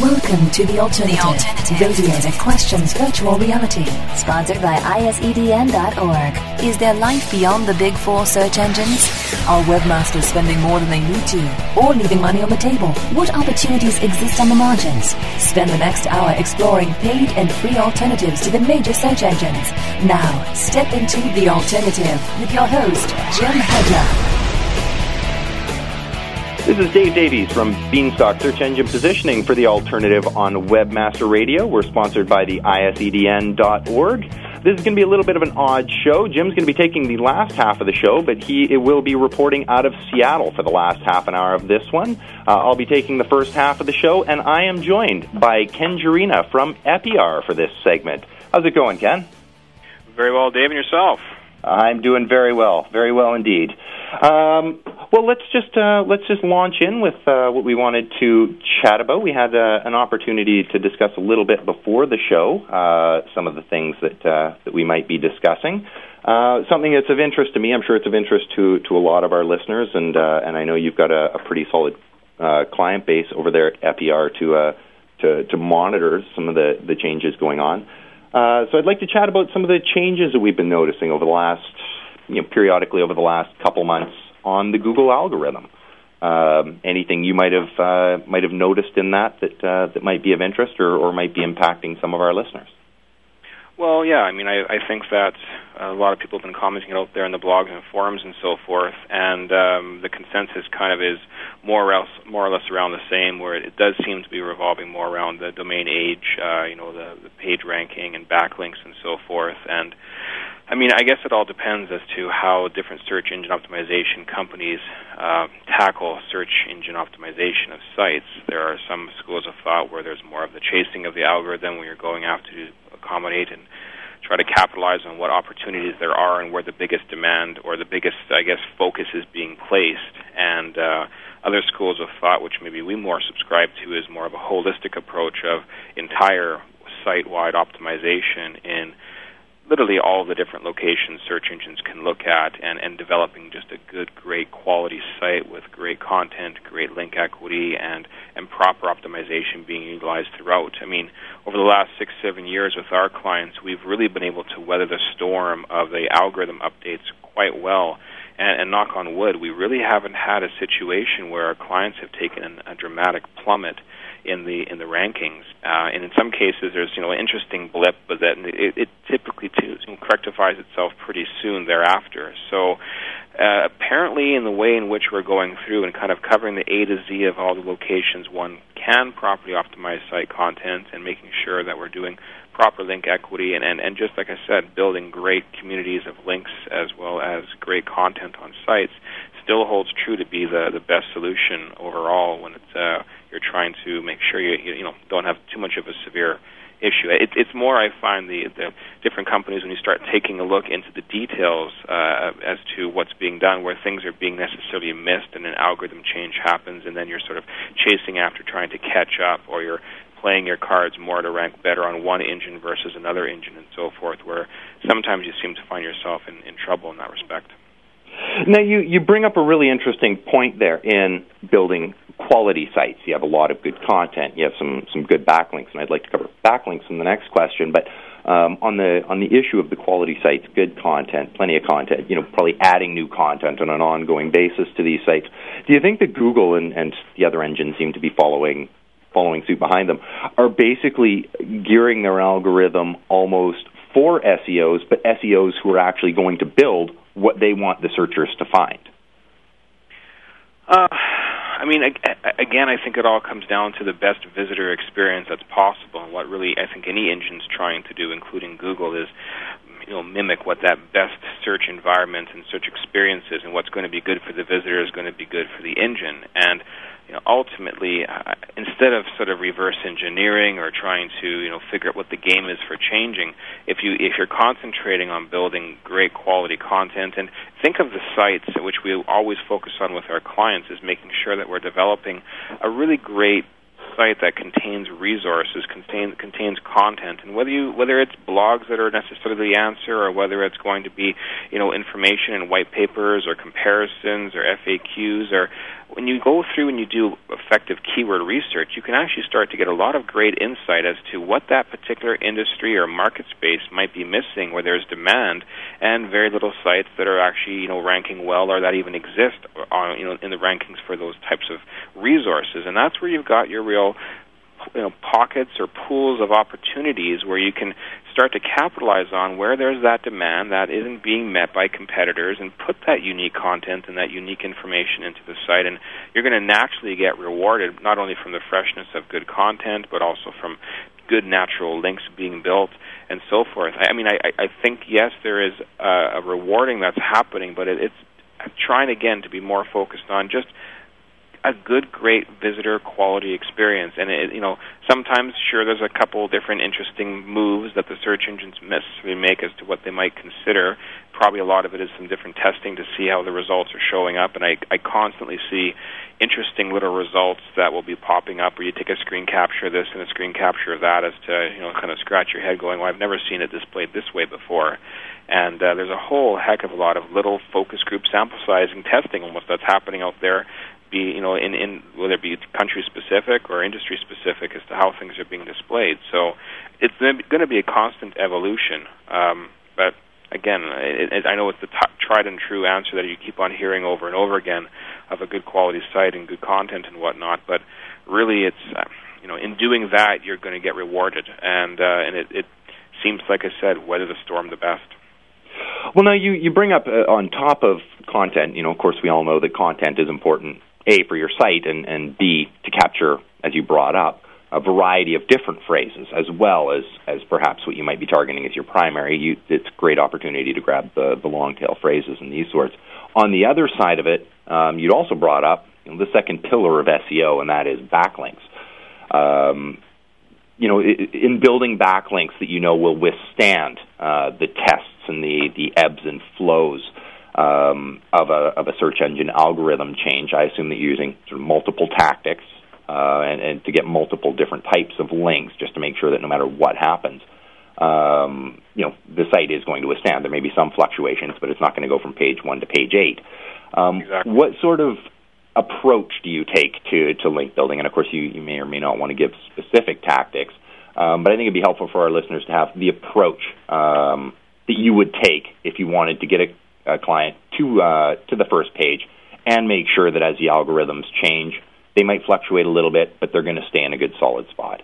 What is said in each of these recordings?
Welcome to The Alternative, The Alternative. radio that questions virtual reality. Sponsored by ISEDN.org. Is there life beyond the big four search engines? Are webmasters spending more than they need to? Or leaving money on the table. What opportunities exist on the margins? Spend the next hour exploring paid and free alternatives to the major search engines. Now, step into The Alternative with your host, Jim Hedger. This is Dave Davies from Beanstalk Search Engine Positioning for the Alternative on Webmaster Radio. We're sponsored by the ISEDN.org. This is going to be a little bit of an odd show. Jim's going to be taking the last half of the show, but he will be reporting out of Seattle for the last half an hour of this one. Uh, I'll be taking the first half of the show, and I am joined by Ken Jurina from Epiar for this segment. How's it going, Ken? Very well, Dave, and yourself. I'm doing very well, very well indeed. Um, well, let's just uh, let's just launch in with uh, what we wanted to chat about. We had uh, an opportunity to discuss a little bit before the show uh, some of the things that uh, that we might be discussing. Uh, something that's of interest to me. I'm sure it's of interest to to a lot of our listeners, and and I know you've got a, a pretty solid client base over there at Epiar to to to monitor some of the the changes going on. So I'd like to chat about some of the changes that we've been noticing over the last, you know, periodically over the last couple months on the Google algorithm. Um, anything you might have uh, might have noticed in that that uh, that might be of interest or, or might be impacting some of our listeners. Well, yeah, I mean, I, I think that a lot of people have been commenting out there in the blogs and forums and so forth, and um, the consensus kind of is more or less, more or less around the same. Where it, does seem to be revolving more around the domain age, uh, you know, the, the page ranking and backlinks and so forth. And I mean, I guess it all depends as to how different search engine optimization companies uh, tackle search engine optimization of sites. There are some schools of thought where there's more of the chasing of the algorithm, where you're going after to accommodate and try to capitalize on what opportunities there are and where the biggest demand or the biggest, I guess, focus is being placed. And uh, other schools of thought, which maybe we more subscribe to, is more of a holistic approach of entire site-wide optimization in literally all the different locations search engines can look at and, and developing just a good, great quality site with great content, great link equity, and, and proper optimization being utilized throughout. I mean, over the last six, seven years with our clients, we've really been able to weather the storm of the algorithm updates quite well. And, and knock on wood, we really haven't had a situation where our clients have taken a dramatic plummet in the in the rankings. Uh, and in some cases, there's you know an interesting blip, but that it, it typically too, rectifies itself pretty soon thereafter. So. Uh, apparently, in the way in which we're going through and kind of covering the A to Z of all the locations one can properly optimize site content and making sure that we're doing proper link equity and, and, and just like I said, building great communities of links as well as great content on sites still holds true to be the, the best solution overall when it's uh, you're trying to make sure you, you know don't have too much of a severe issue. It, it's more I find the the different companies when you start taking a look into the details uh, as to what's being done, where things are being necessarily missed, and an algorithm change happens, and then you're sort of chasing after trying to catch up, or you're playing your cards more to rank better on one engine versus another engine, and so forth. Where sometimes you seem to find yourself in, in trouble in that respect. Now, you, you bring up a really interesting point there in building quality sites. You have a lot of good content. You have some, some good backlinks, and I'd like to cover backlinks in the next question. But um, on the on the issue of the quality sites, good content, plenty of content. You know, probably adding new content on an ongoing basis to these sites. Do you think that Google and, and the other engines seem to be following following suit behind them are basically gearing their algorithm almost for SEOs, but SEOs who are actually going to build what they want the searchers to find? Uh, I mean, again, I think it all comes down to the best visitor experience that's possible, and what really I think any engine's trying to do, including Google, is you know mimic what that best search environment and search experience is, and what's going to be good for the visitor is going to be good for the engine. And you know, ultimately, uh, instead of sort of reverse engineering or trying to you know figure out what the game is for changing, if you if you're concentrating on building great quality content and think of the sites which we always focus on with our clients is making sure that we're developing a really great site that contains resources, contains contains content, and whether you whether it's blogs that are necessarily the answer, or whether it's going to be you know information in white papers or comparisons or FAQs or when you go through and you do effective keyword research, you can actually start to get a lot of great insight as to what that particular industry or market space might be missing, where there's demand, and very little sites that are actually you know ranking well or that even exist on you know in the rankings for those types of resources. And that's where you've got your real you know pockets or pools of opportunities where you can start to capitalize on where there's that demand that isn't being met by competitors and put that unique content and that unique information into the site. And you're going to naturally get rewarded not only from the freshness of good content but also from good natural links being built and so forth. I, mean I, I think yes there is a, rewarding that's happening but it, it's trying again to be more focused on just a good, great visitor quality experience. And it, you know, sometimes sure, there's a couple different interesting moves that the search engines necessarily make as to what they might consider. Probably a lot of it is some different testing to see how the results are showing up. And I, I constantly see interesting little results that will be popping up where you take a screen capture of this and a screen capture of that as to you know kind of scratch your head going well I've never seen it displayed this way before and uh, there's a whole heck of a lot of little focus group sample sizing testing almost that's happening out there be you know in in whether it be country specific or industry specific as to how things are being displayed. So it's going to be a constant evolution. Um, but again, it, it, I know it's the t- tried and true answer that you keep on hearing over and over again of a good quality site and good content and whatnot. But really, it's uh, you know in doing that you're going to get rewarded, and uh, and it, it seems like I said, weather the storm the best. Well, now you you bring up uh, on top of content. You know, of course, we all know that content is important a, for your site, and, and B, to capture, as you brought up, a variety of different phrases, as well as, as perhaps what you might be targeting as your primary. You, it's a great opportunity to grab the, the long tail phrases and these sorts. On the other side of it, um, you'd also brought up you know, the second pillar of SEO, and that is backlinks. Um, you know, in building backlinks that you know will withstand uh, the tests and the, the ebbs and flows um, of a of a search engine algorithm change. I assume that you're using sort of multiple tactics uh, and, and to get multiple different types of links, just to make sure that no matter what happens, um, you know the site is going to withstand. There may be some fluctuations, but it's not going to go from page one to page eight. Um, exactly. What sort of approach do you take to, to link building? And of course, you, you may or may not want to give specific tactics, um, but I think it'd be helpful for our listeners to have the approach um, that you would take if you wanted to get a uh, client to uh, to the first page and make sure that as the algorithms change, they might fluctuate a little bit, but they're going to stay in a good solid spot.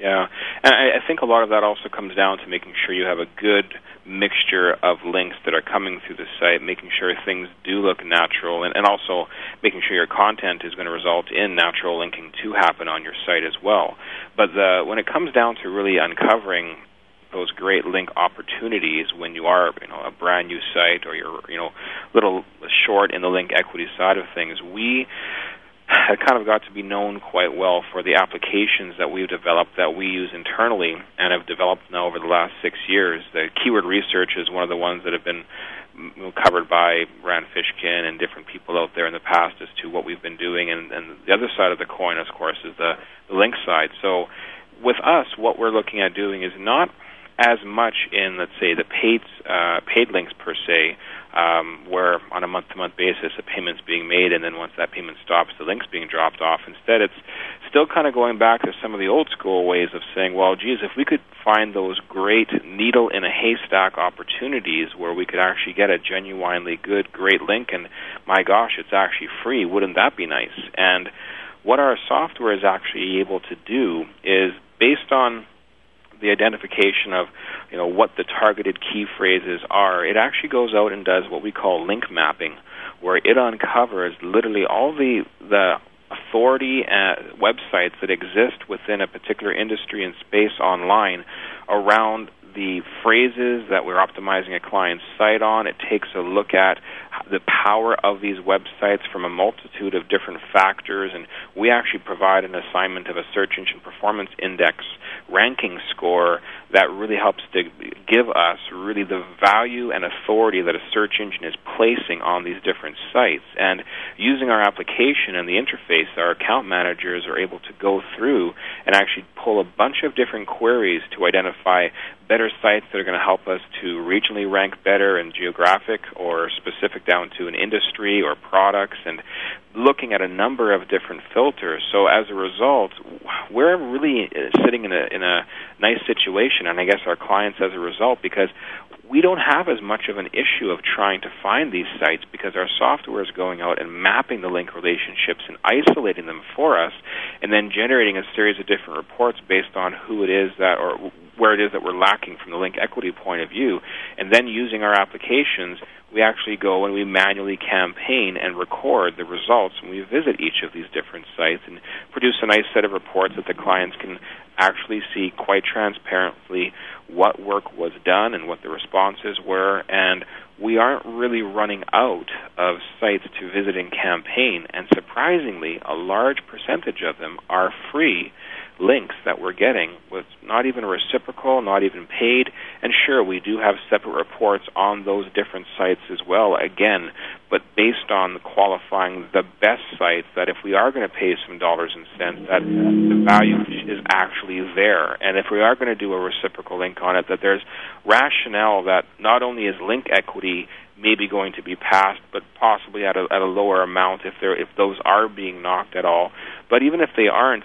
Yeah, and I, think a lot of that also comes down to making sure you have a good mixture of links that are coming through the site, making sure things do look natural, and, and also making sure your content is going to result in natural linking to happen on your site as well. But the, when it comes down to really uncovering those great link opportunities when you are you know a brand new site or you're you know a little short in the link equity side of things we have kind of got to be known quite well for the applications that we've developed that we use internally and have developed now over the last six years. The keyword research is one of the ones that have been covered by Rand Fishkin and different people out there in the past as to what we've been doing. And, and the other side of the coin, of course, is the, the link side. So with us, what we're looking at doing is not as much in, let's say, the paid uh, paid links per se, um, where on a month-to-month basis a payment's being made, and then once that payment stops, the link's being dropped off. Instead, it's still kind of going back to some of the old school ways of saying, well, geez, if we could find those great needle in a haystack opportunities where we could actually get a genuinely good, great link, and my gosh, it's actually free, wouldn't that be nice? And what our software is actually able to do is based on the identification of you know what the targeted key phrases are, it actually goes out and does what we call link mapping, where it uncovers literally all the the authority uh, websites that exist within a particular industry and space online around the phrases that we're optimizing a client's site on. It takes a look at the power of these websites from a multitude of different factors, and we actually provide an assignment of a search engine performance index ranking score that really helps to give us really the value and authority that a search engine is placing on these different sites. And using our application and the interface, our account managers are able to go through and actually pull a bunch of different queries to identify better sites that are going to help us to regionally rank better and geographic or specific down to an industry or products and looking at a number of different filters. So as a result, we're really uh, sitting in a in a nice situation, and I guess our clients as a result because we don't have as much of an issue of trying to find these sites because our software is going out and mapping the link relationships and isolating them for us, and then generating a series of different reports based on who it is that or where it is that we're lacking from the link equity point of view, and then using our applications we actually go and we manually campaign and record the results when we visit each of these different sites and produce a nice set of reports that the clients can actually see quite transparently what work was done and what the responses were. And we aren't really running out of sites to visit and campaign. And surprisingly a large percentage of them are free links that we're getting with not even reciprocal, not even paid. And sure, we do have separate reports on those different sites as well, again, but based on qualifying the best sites that if we are going to pay some dollars and cents, that the value is actually there. And if we are going to do a reciprocal link on it, that there's rationale that not only is link equity maybe going to be passed, but possibly at a, at a lower amount if there if those are being knocked at all. But even if they aren't,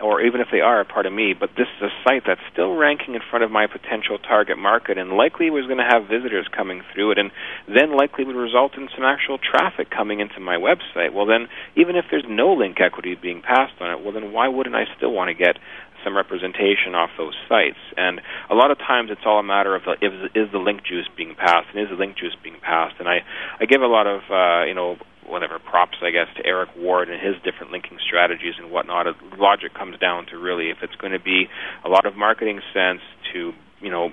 or even if they are, pardon me, but this is a site that's still ranking in front of my potential target market and likely was going to have visitors coming through it and then likely would result in some actual traffic coming into my website. Well, then, even if there's no link equity being passed on it, well, then why wouldn't I still want to get some representation off those sites? And a lot of times it's all a matter of the, is, is the link juice being passed and is the link juice being passed? And I, I give a lot of, uh, you know, whatever props, I guess, to Eric Ward and his different linking strategies and whatnot. Logic comes down to really if it's going to be a lot of marketing sense to you know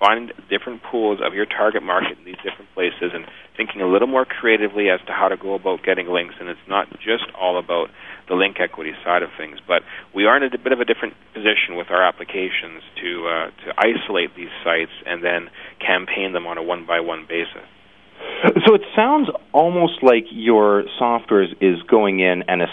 find different pools of your target market in these different places and thinking a little more creatively as to how to go about getting links. And it's not just all about the link equity side of things, but we are in a bit of a different position with our applications to uh, to isolate these sites and then campaign them on a one by one basis. So it sounds almost like your software is, is going in and ass-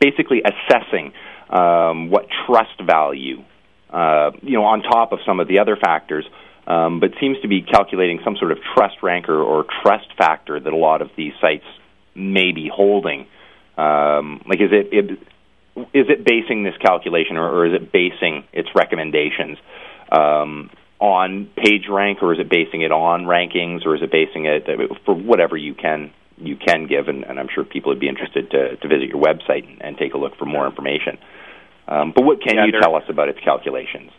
basically assessing um, what trust value, uh, you know, on top of some of the other factors, um, but seems to be calculating some sort of trust ranker or trust factor that a lot of these sites may be holding. Um, like, is it, it is it basing this calculation, or, or is it basing its recommendations um, on PageRank, or is it basing it on rankings, or is it basing it for whatever you can you can give? And, and I'm sure people would be interested to, to visit your website and, and take a look for more information. Um, but what can yeah, you tell us about its calculations?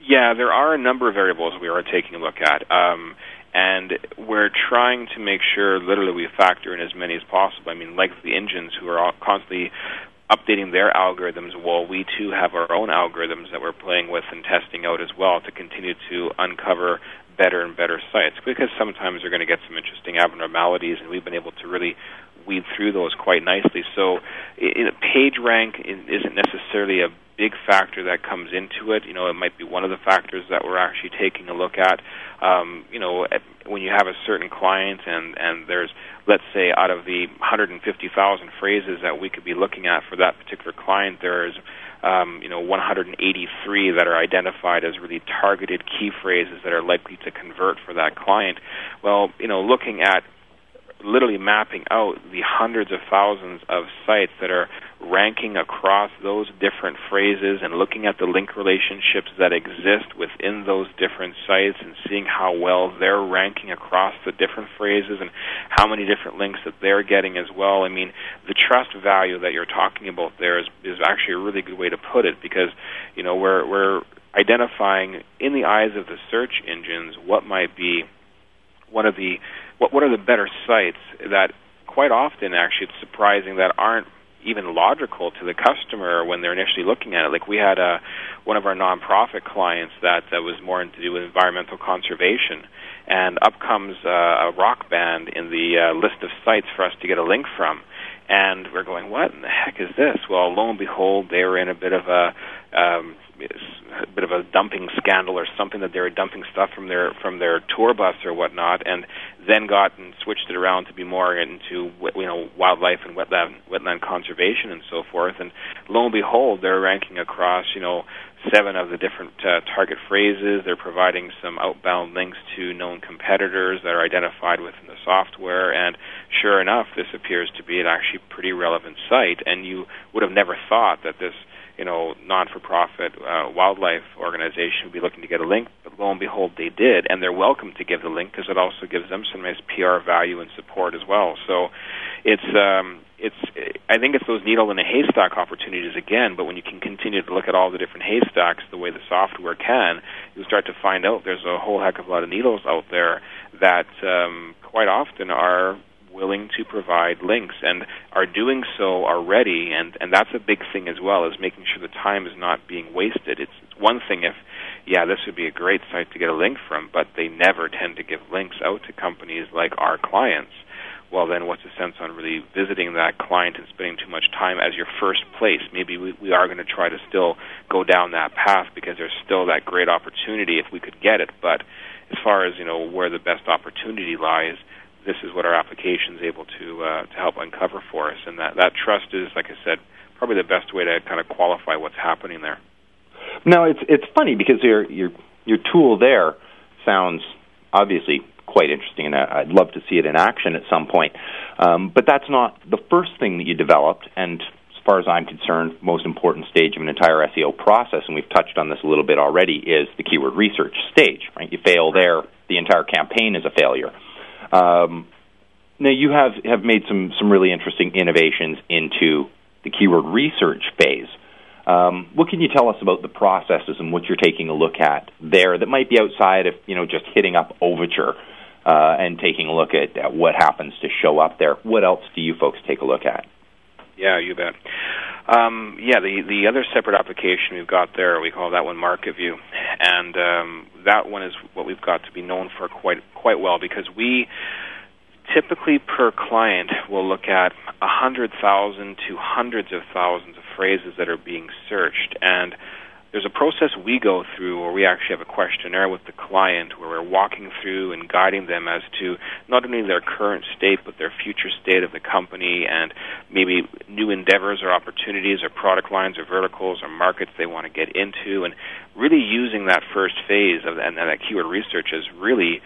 Yeah, there are a number of variables we are taking a look at. Um, and we're trying to make sure literally we factor in as many as possible. I mean, like the engines who are constantly updating their algorithms while we too have our own algorithms that we're playing with and testing out as well to continue to uncover better and better sites because sometimes they're going to get some interesting abnormalities and we've been able to really weed through those quite nicely. So, it, page rank isn't necessarily a big factor that comes into it. You know, it might be one of the factors that we're actually taking a look at. Um, you know, at, when you have a certain client and and there's let's say out of the 150,000 phrases that we could be looking at for that particular client, there's um, you know 183 that are identified as really targeted key phrases that are likely to convert for that client. Well, you know, looking at literally mapping out the hundreds of thousands of sites that are ranking across those different phrases and looking at the link relationships that exist within those different sites and seeing how well they're ranking across the different phrases and how many different links that they're getting as well. I mean, the trust value that you're talking about there is is actually a really good way to put it because, you know, we're we're identifying in the eyes of the search engines what might be one of the what what are the better sites that quite often actually it's surprising that aren't even logical to the customer when they're initially looking at it. Like we had a one of our nonprofit clients that uh, was more into do with environmental conservation, and up comes uh, a rock band in the uh, list of sites for us to get a link from. And we're going, what in the heck is this? Well, lo and behold, they were in a bit of a um, a bit of a dumping scandal or something that they were dumping stuff from their from their tour bus or whatnot, and then got and switched it around to be more into you know wildlife and wetland wetland conservation and so forth. And lo and behold, they're ranking across you know seven of the different uh, target phrases. They're providing some outbound links to known competitors that are identified within the software. And sure enough, this appears to be an actually pretty relevant site. And you would have never thought that this you know, non-for-profit uh, wildlife organization would be looking to get a link, but lo and behold, they did, and they're welcome to give the link because it also gives them some nice PR value and support as well. So, it's um, it's I think it's those needle in a haystack opportunities again. But when you can continue to look at all the different haystacks the way the software can, you'll start to find out there's a whole heck of a lot of needles out there that um, quite often are willing to provide links and are doing so already and and that's a big thing as well is making sure the time is not being wasted. It's, one thing if yeah this would be a great site to get a link from but they never tend to give links out to companies like our clients. Well then what's the sense on really visiting that client and spending too much time as your first place? Maybe we, we are going to try to still go down that path because there's still that great opportunity if we could get it but as far as you know where the best opportunity lies this is what our application is able to uh, to help uncover for us. And that that trust is, like I said, probably the best way to kind of qualify what's happening there. Now it's it's funny because your your your tool there sounds obviously quite interesting, and I'd love to see it in action at some point. Um, but that's not the first thing that you developed, and as far as I'm concerned, most important stage of an entire SEO process, and we've touched on this a little bit already, is the keyword research stage. Right? You fail there, the entire campaign is a failure. Um, now you have have made some some really interesting innovations into the keyword research phase. Um, what can you tell us about the processes and what you're taking a look at there that might be outside of you know just hitting up Overture uh, and taking a look at, at what happens to show up there? What else do you folks take a look at? Yeah, you bet. Um, yeah, the the other separate application we've got there, we call that one Market View, and um, that one is what we've got to be known for quite quite well because we typically per client will look at a hundred thousand to hundreds of thousands of phrases that are being searched, and there's a process we go through where we actually have a questionnaire with the client where we're walking through and guiding them as to not only their current state but their future state of the company and maybe new endeavors or opportunities or product lines or verticals or markets they want to get into. And really using that first phase of and that keyword research is really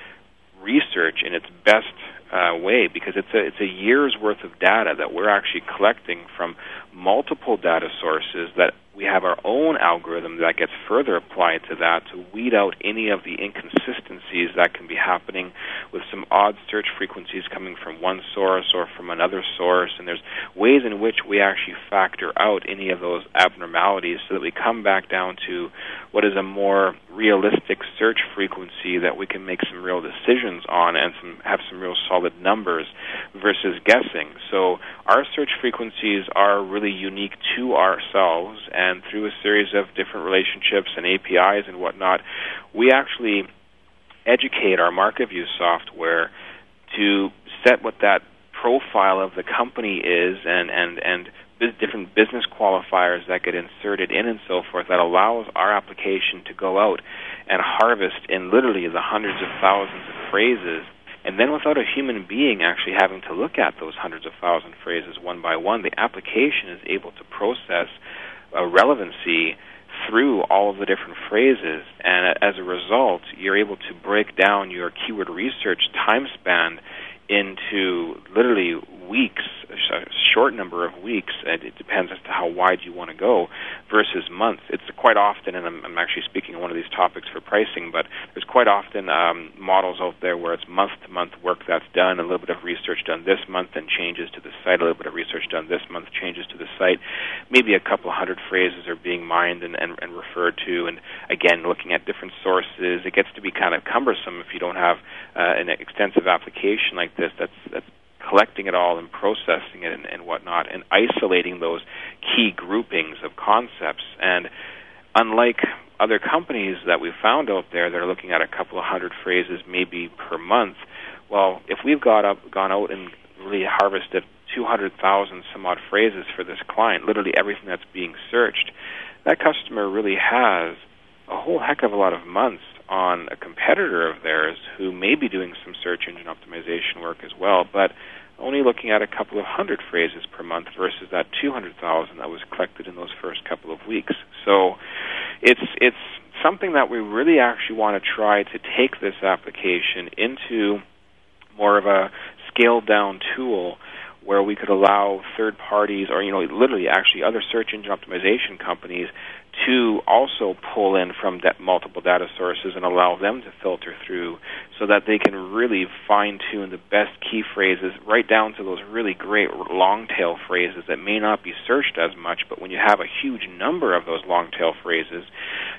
research in its best uh, way because it's a it's a year's worth of data that we're actually collecting from multiple data sources that we have our own algorithm that gets further applied to that to weed out any of the inconsistencies that can be happening with some odd search frequencies coming from one source or from another source. And there's ways in which we actually factor out any of those abnormalities so that we come back down to what is a more realistic search frequency that we can make some real decisions on and some have some real solid numbers versus guessing. So our search frequencies are really unique to ourselves and and through a series of different relationships and APIs and whatnot, we actually educate our market view software to set what that profile of the company is and and and different business qualifiers that get inserted in and so forth that allows our application to go out and harvest in literally the hundreds of thousands of phrases and then without a human being actually having to look at those hundreds of thousand phrases one by one the application is able to process a relevancy through all of the different phrases, and as a result, you're able to break down your keyword research time span into literally weeks, a short number of weeks, and it depends as to how wide you want to go, versus months. It's quite often, and I'm, I'm actually speaking on one of these topics for pricing, but there's quite often um, models out there where it's month-to-month work that's done, a little bit of research done this month, and changes to the site, a little bit of research done this month, changes to the site. Maybe a couple hundred phrases are being mined and, and, and referred to, and again, looking at different sources, it gets to be kind of cumbersome if you don't have uh, an extensive application like this that's that's collecting it all and processing it and, and whatnot, and isolating those key groupings of concepts. And unlike other companies that we've found out there that are looking at a couple of hundred phrases maybe per month, well, if we've got up, gone out and really harvested 200,000 some odd phrases for this client, literally everything that's being searched, that customer really has a whole heck of a lot of months on a competitor of theirs who may be doing some search engine optimization work as well, but only looking at a couple of hundred phrases per month versus that 200,000 that was collected in those first couple of weeks. So it's it's something that we really actually want to try to take this application into more of a scaled down tool where we could allow third parties or you know literally actually other search engine optimization companies to also pull in from multiple data sources and allow them to filter through so that they can really fine tune the best key phrases right down to those really great long tail phrases that may not be searched as much, but when you have a huge number of those long tail phrases,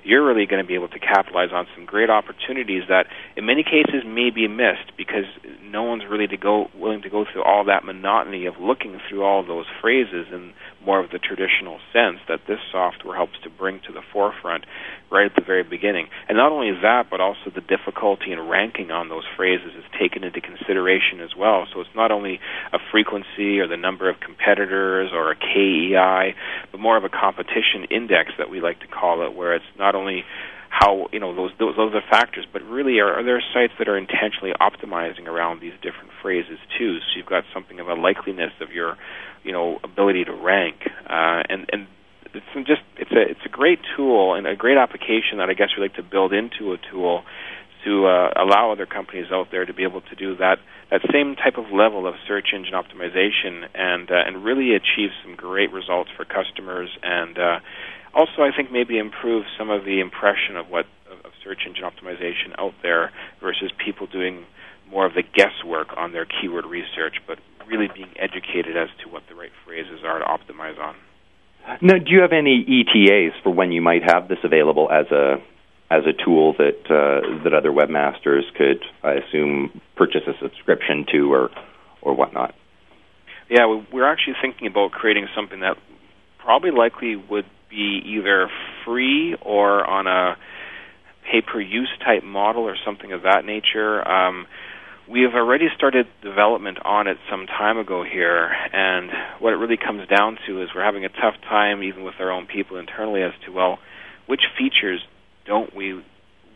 you're really going to be able to capitalize on some great opportunities that in many cases may be missed because no one's really to go willing to go through all that monotony of looking through all those phrases in more of the traditional sense that this software helps to bring to the forefront right at the very beginning. And not only that, but also the difficulty in ranking on those phrases is taken into consideration as well. So it's not only a frequency or the number of competitors or a KEI, but more of a competition index that we like to call it, where it's not only how you know those those, those are factors, but really are, are there sites that are intentionally optimizing around these different phrases too? So you've got something of a likeliness of your you know ability to rank, uh, and and it's just it's a it's a great tool and a great application that I guess we like to build into a tool to uh, allow other companies out there to be able to do that that same type of level of search engine optimization and uh, and really achieve some great results for customers and uh, also I think maybe improve some of the impression of what of, search engine optimization out there versus people doing more of the guesswork on their keyword research, but really being educated as to what the right phrases are to optimize on. Now, do you have any ETAs for when you might have this available as a as a tool that uh, that other webmasters could, I assume, purchase a subscription to or or whatnot? Yeah, we're actually thinking about creating something that probably likely would be either free or on a pay per use type model or something of that nature. Um, we have already started development on it some time ago here, and what it really comes down to is we're having a tough time, even with our own people internally, as to well, which features don't we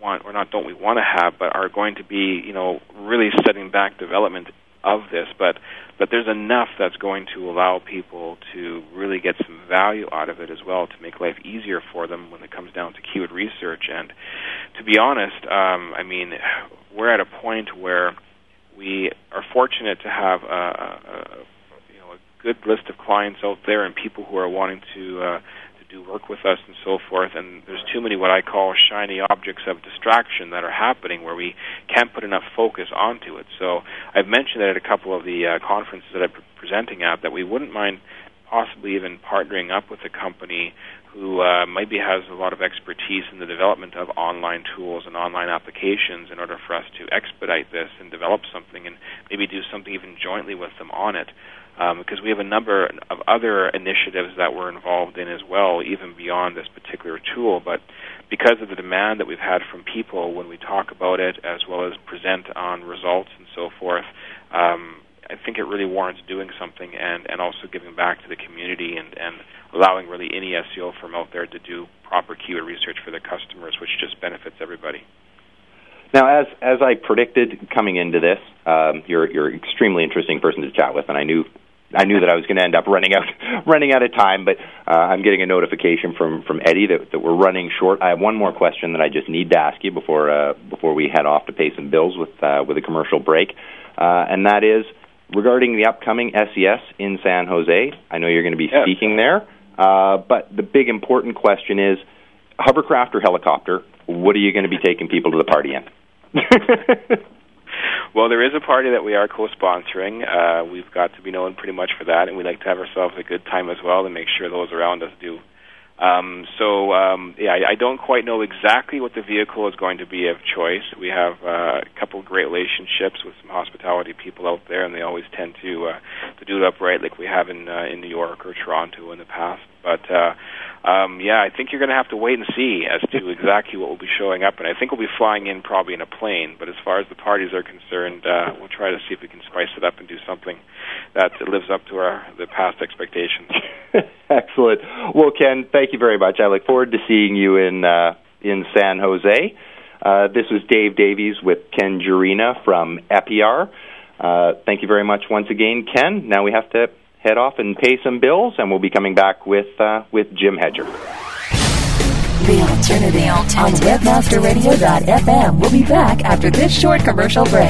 want, or not don't we want to have, but are going to be, you know, really setting back development of this. But but there's enough that's going to allow people to really get some value out of it as well to make life easier for them when it comes down to keyword research. And to be honest, um, I mean, we're at a point where we are fortunate to have a, a, you know a good list of clients out there and people who are wanting to uh, to do work with us and so forth. And there's too many what I call shiny objects of distraction that are happening where we can't put enough focus onto it. So I've mentioned that at a couple of the uh, conferences that I'm presenting at that we wouldn't mind possibly even partnering up with a company who uh, maybe has a lot of expertise in the development of online tools and online applications in order for us to expedite this and develop something and maybe do something even jointly with them on it. Um, because we have a number of other initiatives that we're involved in as well, even beyond this particular tool. But because of the demand that we've had from people when we talk about it, as well as present on results and so forth, um, I think it really warrants doing something and, and also giving back to the community and, and allowing really any SEO firm out there to do proper keyword research for their customers, which just benefits everybody. Now, as as I predicted coming into this, um, you're you're an extremely interesting person to chat with, and I knew I knew that I was going to end up running out running out of time. But uh, I'm getting a notification from from Eddie that, that we're running short. I have one more question that I just need to ask you before uh, before we head off to pay some bills with uh, with a commercial break, uh, and that is regarding the upcoming SES in San Jose. I know you're going to be yes. speaking there. Uh, but the big important question is hovercraft or helicopter, what are you going to be taking people to the party in? well, there is a party that we are co-sponsoring. Uh, we've got to be known pretty much for that, and we like to have ourselves a good time as well and make sure those around us do. Um, so um, yeah, I, I don't quite know exactly what the vehicle is going to be of choice. We have uh, a couple of great relationships with some hospitality people out there, and they always tend to uh, to do it upright, like we have in uh, in New York or Toronto in the past. But uh, um, yeah, I think you're going to have to wait and see as to exactly what will be showing up, and I think we'll be flying in probably in a plane. But as far as the parties are concerned, uh, we'll try to see if we can spice it up and do something that lives up to our the past expectations. Excellent. Well, Ken, thank you very much. I look forward to seeing you in uh, in San Jose. Uh, this was Dave Davies with Ken Jurina from Epiar. Uh, thank you very much once again, Ken. Now we have to head off and pay some bills, and we'll be coming back with uh, with Jim Hedger. The Alternative, the alternative. on webmasterradio.fm. We'll be back after this short commercial break.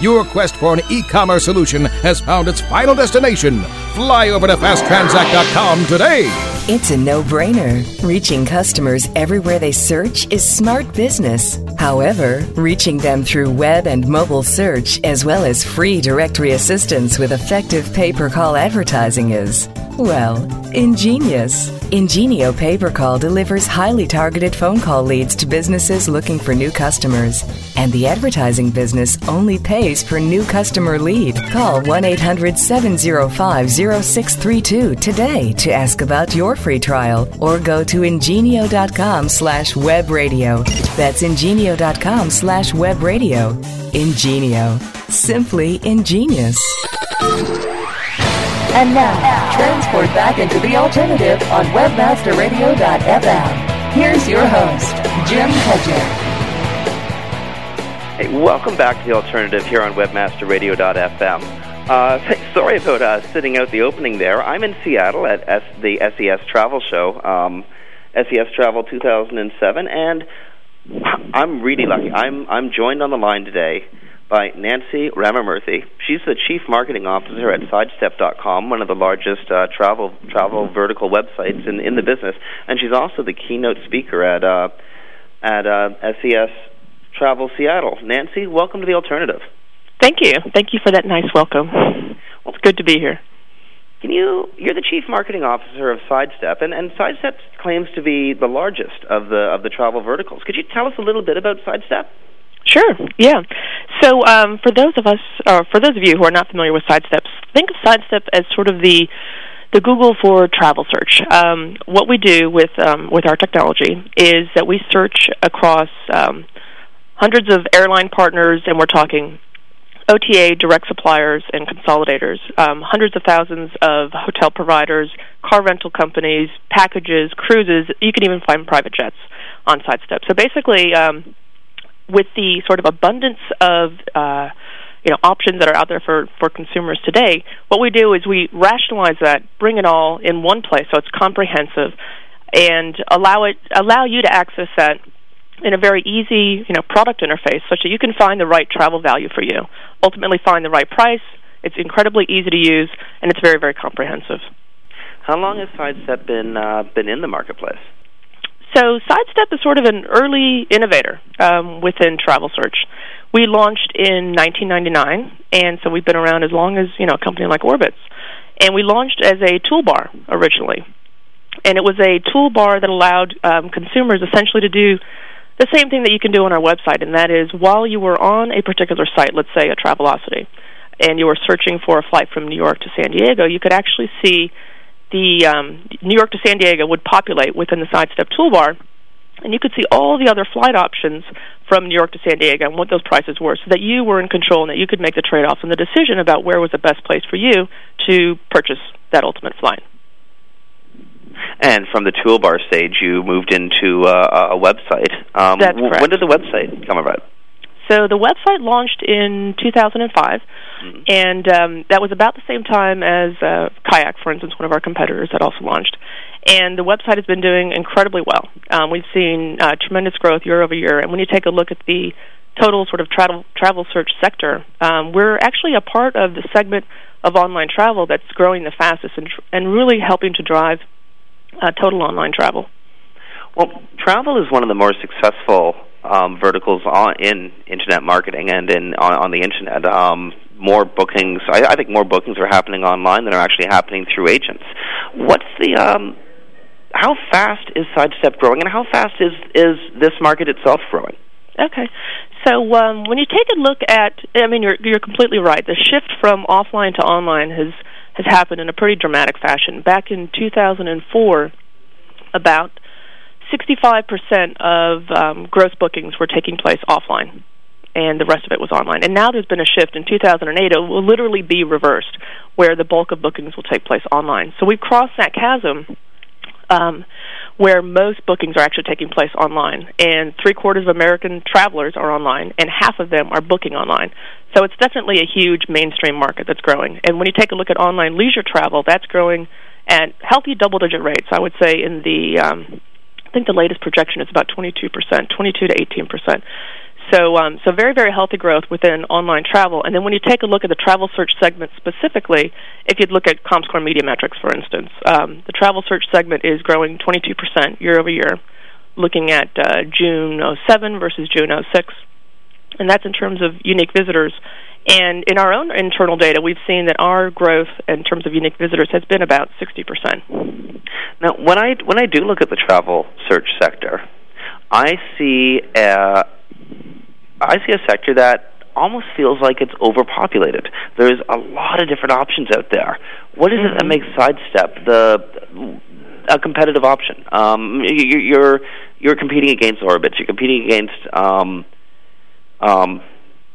Your quest for an e commerce solution has found its final destination. Fly over to fasttransact.com today. It's a no brainer. Reaching customers everywhere they search is smart business. However, reaching them through web and mobile search, as well as free directory assistance with effective pay per call advertising, is, well, ingenious. Ingenio Pay Per Call delivers highly targeted phone call leads to businesses looking for new customers. And the advertising business only pays per new customer lead. Call 1 800 705 0632 today to ask about your free trial or go to ingenio.com slash web radio. That's ingenio.com slash web radio. Ingenio. Simply ingenious. And now, transport back into the alternative on webmasterradio.fm. Here's your host, Jim Hedger. Hey, welcome back to the alternative here on webmasterradio.fm. Uh, sorry about uh, sitting out the opening there. I'm in Seattle at S- the SES Travel Show, um, SES Travel 2007, and I'm really lucky. I'm I'm joined on the line today by Nancy Ramamurthy. She's the chief marketing officer at Sidestep.com, one of the largest uh, travel travel vertical websites in in the business, and she's also the keynote speaker at uh, at uh, SES Travel Seattle. Nancy, welcome to the alternative. Thank you. Thank you for that nice welcome. Well, it's good to be here. Can you? You're the chief marketing officer of Sidestep, and, and Sidestep claims to be the largest of the of the travel verticals. Could you tell us a little bit about Sidestep? Sure. Yeah. So um, for those of us, or for those of you who are not familiar with Sidesteps, think of Sidestep as sort of the the Google for travel search. Um, what we do with um, with our technology is that we search across um, hundreds of airline partners, and we're talking OTA, direct suppliers, and consolidators, um, hundreds of thousands of hotel providers, car rental companies, packages, cruises. You can even find private jets on Sidestep. So basically, um, with the sort of abundance of uh, you know options that are out there for for consumers today, what we do is we rationalize that, bring it all in one place, so it's comprehensive, and allow it allow you to access that in a very easy you know product interface, such that you can find the right travel value for you. Ultimately, find the right price. It's incredibly easy to use, and it's very very comprehensive. How long has Sidestep been uh, been in the marketplace? So Sidestep is sort of an early innovator um, within travel search. We launched in 1999, and so we've been around as long as you know a company like Orbitz. And we launched as a toolbar originally, and it was a toolbar that allowed um, consumers essentially to do the same thing that you can do on our website, and that is while you were on a particular site, let's say a Travelocity, and you were searching for a flight from New York to San Diego, you could actually see the um, New York to San Diego would populate within the sidestep toolbar, and you could see all the other flight options from New York to San Diego and what those prices were, so that you were in control and that you could make the trade-offs and the decision about where was the best place for you to purchase that ultimate flight. And from the toolbar stage, you moved into uh, a website. Um, That's correct. When did the website come about? So the website launched in 2005, mm-hmm. and um, that was about the same time as uh, Kayak, for instance, one of our competitors that also launched. And the website has been doing incredibly well. Um, we've seen uh, tremendous growth year over year, and when you take a look at the total sort of travel travel search sector, um, we're actually a part of the segment of online travel that's growing the fastest and, tr- and really helping to drive uh, total online travel. Well, travel is one of the more successful um, verticals on in internet marketing and in on, on the internet. Um, more bookings. I, I think more bookings are happening online than are actually happening through agents. What's the um, how fast is Sidestep growing, and how fast is is this market itself growing? Okay, so um, when you take a look at, I mean, you're you're completely right. The shift from offline to online has has happened in a pretty dramatic fashion. Back in 2004, about 65% of um, gross bookings were taking place offline and the rest of it was online. And now there's been a shift in 2008. It will literally be reversed, where the bulk of bookings will take place online. So we've crossed that chasm um, where most bookings are actually taking place online, and three quarters of American travelers are online, and half of them are booking online. So it's definitely a huge mainstream market that's growing. And when you take a look at online leisure travel, that's growing at healthy double-digit rates. I would say in the um, think the latest projection is about 22%, 22 to 18 percent. So, um, so very, very healthy growth within online travel. And then when you take a look at the travel search segment specifically, if you look at Comscore Media Metrix, for instance, um, the travel search segment is growing 22% year over year, looking at uh, June 07 versus June 06. And that's in terms of unique visitors. And in our own internal data, we've seen that our growth in terms of unique visitors has been about 60%. Now, when I when I do look at the travel search sector, I see uh, I see a sector that almost feels like it's overpopulated. There's a lot of different options out there. What is mm-hmm. it that makes Sidestep the a competitive option? Um, you, you're you're competing against Orbitz. You're competing against um, um,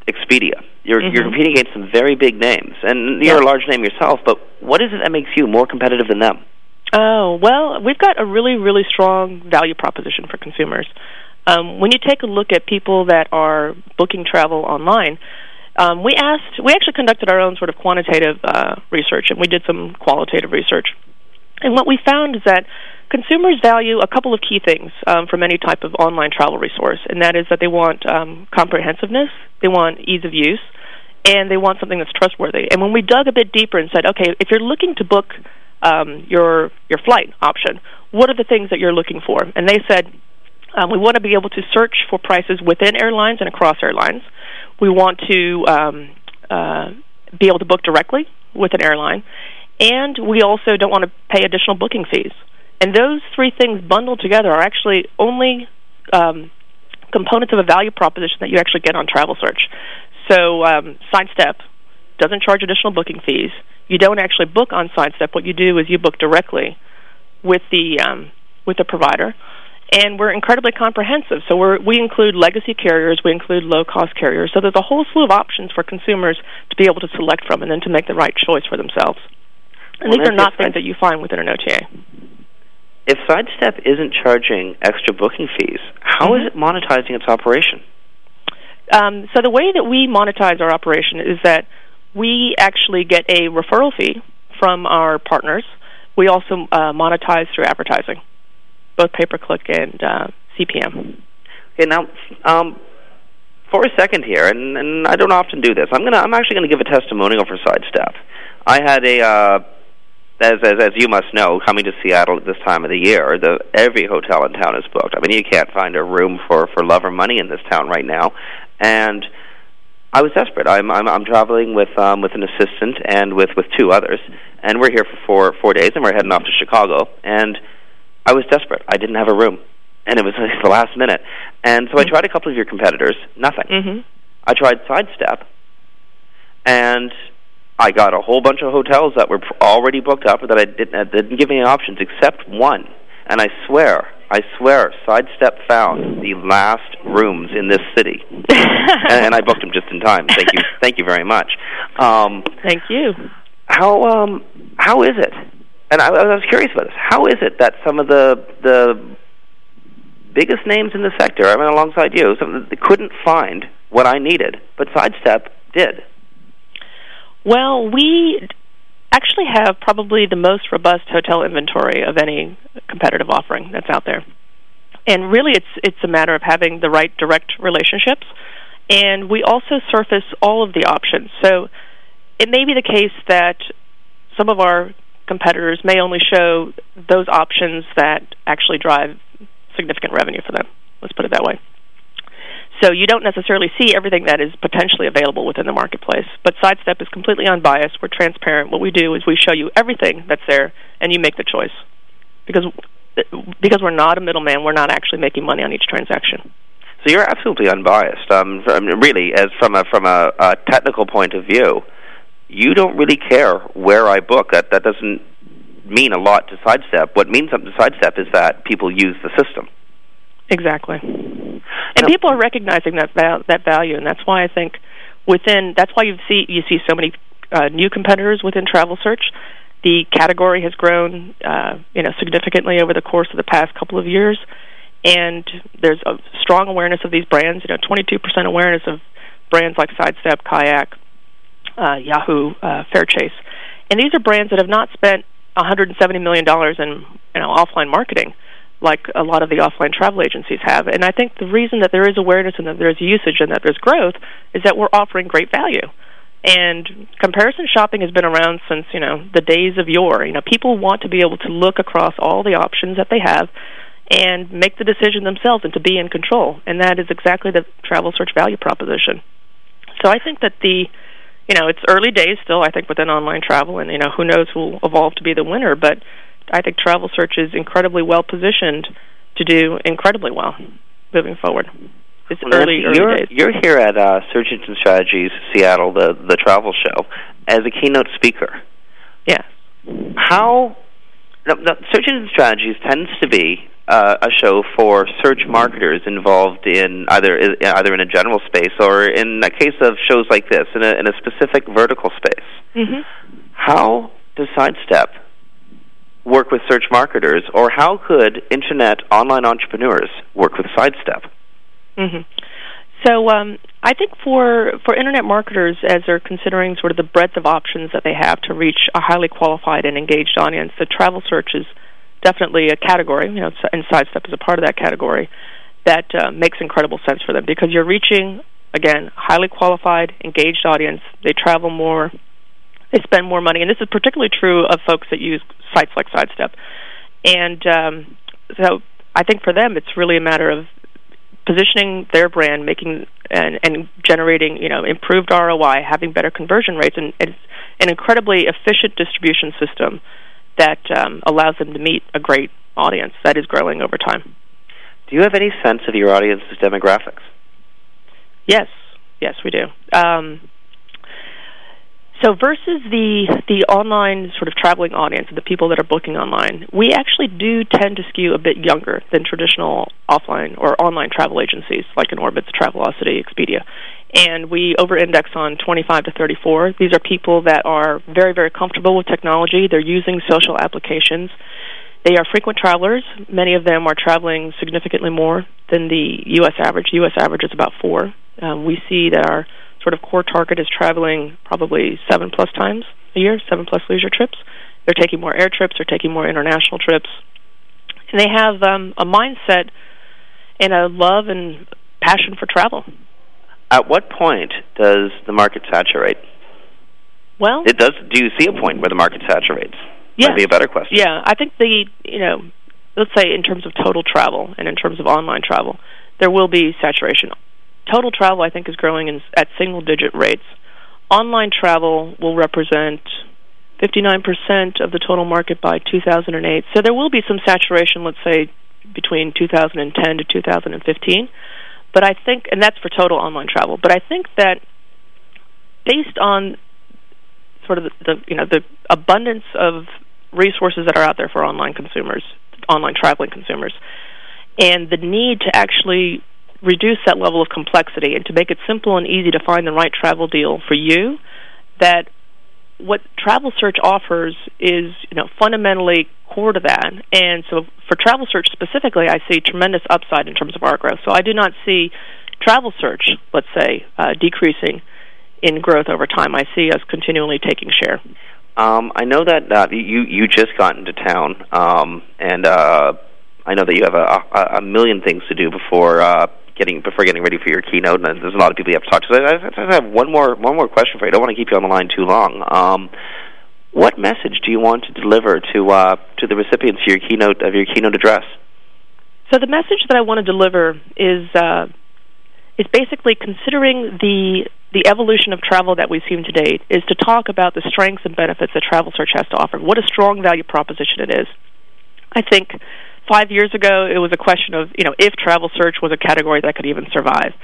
Expedia. You're mm-hmm. you're competing against some very big names, and you're yeah. a large name yourself. But what is it that makes you more competitive than them? Oh well, we've got a really really strong value proposition for consumers. Um, when you take a look at people that are booking travel online, um, we asked, we actually conducted our own sort of quantitative uh, research, and we did some qualitative research. And what we found is that consumers value a couple of key things um, from any type of online travel resource, and that is that they want um, comprehensiveness, they want ease of use, and they want something that's trustworthy. And when we dug a bit deeper and said, okay, if you're looking to book um, your your flight option, what are the things that you're looking for? And they said um, we want to be able to search for prices within airlines and across airlines. We want to um, uh, be able to book directly with an airline, and we also don't want to pay additional booking fees. And those three things bundled together are actually only um, components of a value proposition that you actually get on Travel Search. So um, Sidestep doesn't charge additional booking fees. You don't actually book on Sidestep. What you do is you book directly with the um, with the provider and we're incredibly comprehensive. So we we include legacy carriers, we include low cost carriers. So there's a whole slew of options for consumers to be able to select from and then to make the right choice for themselves. And well, these are not things that you find within an OTA. If Sidestep isn't charging extra booking fees, how mm-hmm. is it monetizing its operation? Um, so the way that we monetize our operation is that we actually get a referral fee from our partners. We also uh, monetize through advertising both pay per click and uh, CPM. Okay, now um, for a second here, and, and I don't often do this. I'm gonna I'm actually gonna give a testimonial for Sidestep. I had a uh, as, as as you must know, coming to Seattle at this time of the year, the every hotel in town is booked. I mean, you can't find a room for for love or money in this town right now, and I was desperate. I'm I'm, I'm traveling with um, with an assistant and with with two others, and we're here for four four days, and we're heading off to Chicago, and I was desperate. I didn't have a room, and it was the last minute. And so mm-hmm. I tried a couple of your competitors. Nothing. Mm-hmm. I tried Sidestep, and I got a whole bunch of hotels that were already booked up, or that I didn't that didn't give me any options except one. And I swear, I swear, Sidestep found the last rooms in this city, and, and I booked them just in time. Thank you, thank you very much. Um, thank you. How um how is it? and I, I was curious about this. How is it that some of the the biggest names in the sector, I mean, alongside you, some couldn't find what I needed, but Sidestep did? Well, we actually have probably the most robust hotel inventory of any competitive offering that's out there. And really, it's it's a matter of having the right direct relationships, and we also surface all of the options. So it may be the case that some of our competitors may only show those options that actually drive significant revenue for them. Let's put it that way. So you don't necessarily see everything that is potentially available within the marketplace. But Sidestep is completely unbiased. We're transparent. What we do is we show you everything that's there, and you make the choice. Because because we're not a middleman, we're not actually making money on each transaction. So you're absolutely unbiased. Um, really, as from a from a, a technical point of view, you don't really care where I book. That that doesn't mean a lot to Sidestep. What means something to Sidestep is that people use the system. Exactly. And people are recognizing that val- that value, and that's why I think within that's why you see you see so many uh, new competitors within travel search. The category has grown, uh, you know, significantly over the course of the past couple of years, and there's a strong awareness of these brands. You know, 22% awareness of brands like Sidestep, Kayak, uh, Yahoo, uh, FareChase, and these are brands that have not spent 170 million dollars in you know offline marketing like a lot of the offline travel agencies have. And I think the reason that there is awareness and that there's usage and that there's growth is that we're offering great value. And comparison shopping has been around since, you know, the days of yore. You know, people want to be able to look across all the options that they have and make the decision themselves and to be in control. And that is exactly the travel search value proposition. So I think that the you know, it's early days still, I think, within online travel, and you know, who knows who will evolve to be the winner. But I think Travel Search is incredibly well positioned to do incredibly well moving forward. It's well, early, early you're, days. You're here at uh, Search Engine Strategies Seattle, the the travel show, as a keynote speaker. Yes. How no, no, Search Engine Strategies tends to be uh, a show for search marketers involved in either either in a general space or in a case of shows like this in a, in a specific vertical space. Mm-hmm. How does Sidestep work with search marketers, or how could internet online entrepreneurs work with Sidestep? Mm-hmm. So um, I think for for internet marketers, as they're considering sort of the breadth of options that they have to reach a highly qualified and engaged audience, the travel search is definitely a category. You know, and Sidestep is a part of that category that uh, makes incredible sense for them because you're reaching again highly qualified, engaged audience. They travel more, they spend more money, and this is particularly true of folks that use sites like Sidestep. And um, so I think for them, it's really a matter of positioning their brand, making and, and generating you know improved ROI, having better conversion rates, and it's an incredibly efficient distribution system that um, allows them to meet a great audience that is growing over time. Do you have any sense of your audience's demographics? Yes, yes, we do. Um, so versus the the online sort of traveling audience, the people that are booking online, we actually do tend to skew a bit younger than traditional offline or online travel agencies like an Orbitz, Travelocity, Expedia. And we over-index on 25 to 34. These are people that are very, very comfortable with technology. They're using social applications. They are frequent travelers. Many of them are traveling significantly more than the U.S. average. U.S. average is about four. Um, we see that our sort of core target is traveling probably seven plus times a year, seven plus leisure trips. They're taking more air trips, they're taking more international trips. And they have um, a mindset and a love and passion for travel. At what point does the market saturate? Well, it does. Do you see a point where the market saturates? Yeah, Might be a better question. Yeah, I think the you know, let's say in terms of total travel and in terms of online travel, there will be saturation total travel, I think, is growing in, at single digit rates. Online travel will represent 59% of the total market by 2008. So there will be some saturation, let's say, between 2010 to 2015. But I think, and that's for total online travel. But I think that based on sort of the, the you know the abundance of resources that are out there for online consumers, online traveling consumers, and the need to actually reduce that level of complexity. And to make it simple and easy to find the right travel deal for you that what travel search offers is you know fundamentally core to that. And so for travel search specifically i see tremendous upside in terms of our growth. So i do not see travel search let's say uh, decreasing in growth over time. I see us continually taking share. Um, I know that uh, you you just got into town, um, and uh, I know that you have a, a, million things to do before uh, getting before getting ready for your keynote, and there's a lot of people you have to talk to. So I, I have one more one more question for you. I don't want to keep you on the line too long. Um, what message do you want to deliver to uh, to the recipients of your keynote of your keynote address? So the message that I want to deliver is uh, is basically considering the the evolution of travel that we've seen to date is to talk about the strengths and benefits that travel search has to offer. What a strong value proposition it is. I think five years ago it was a question of you know if travel search was a category that could even survive.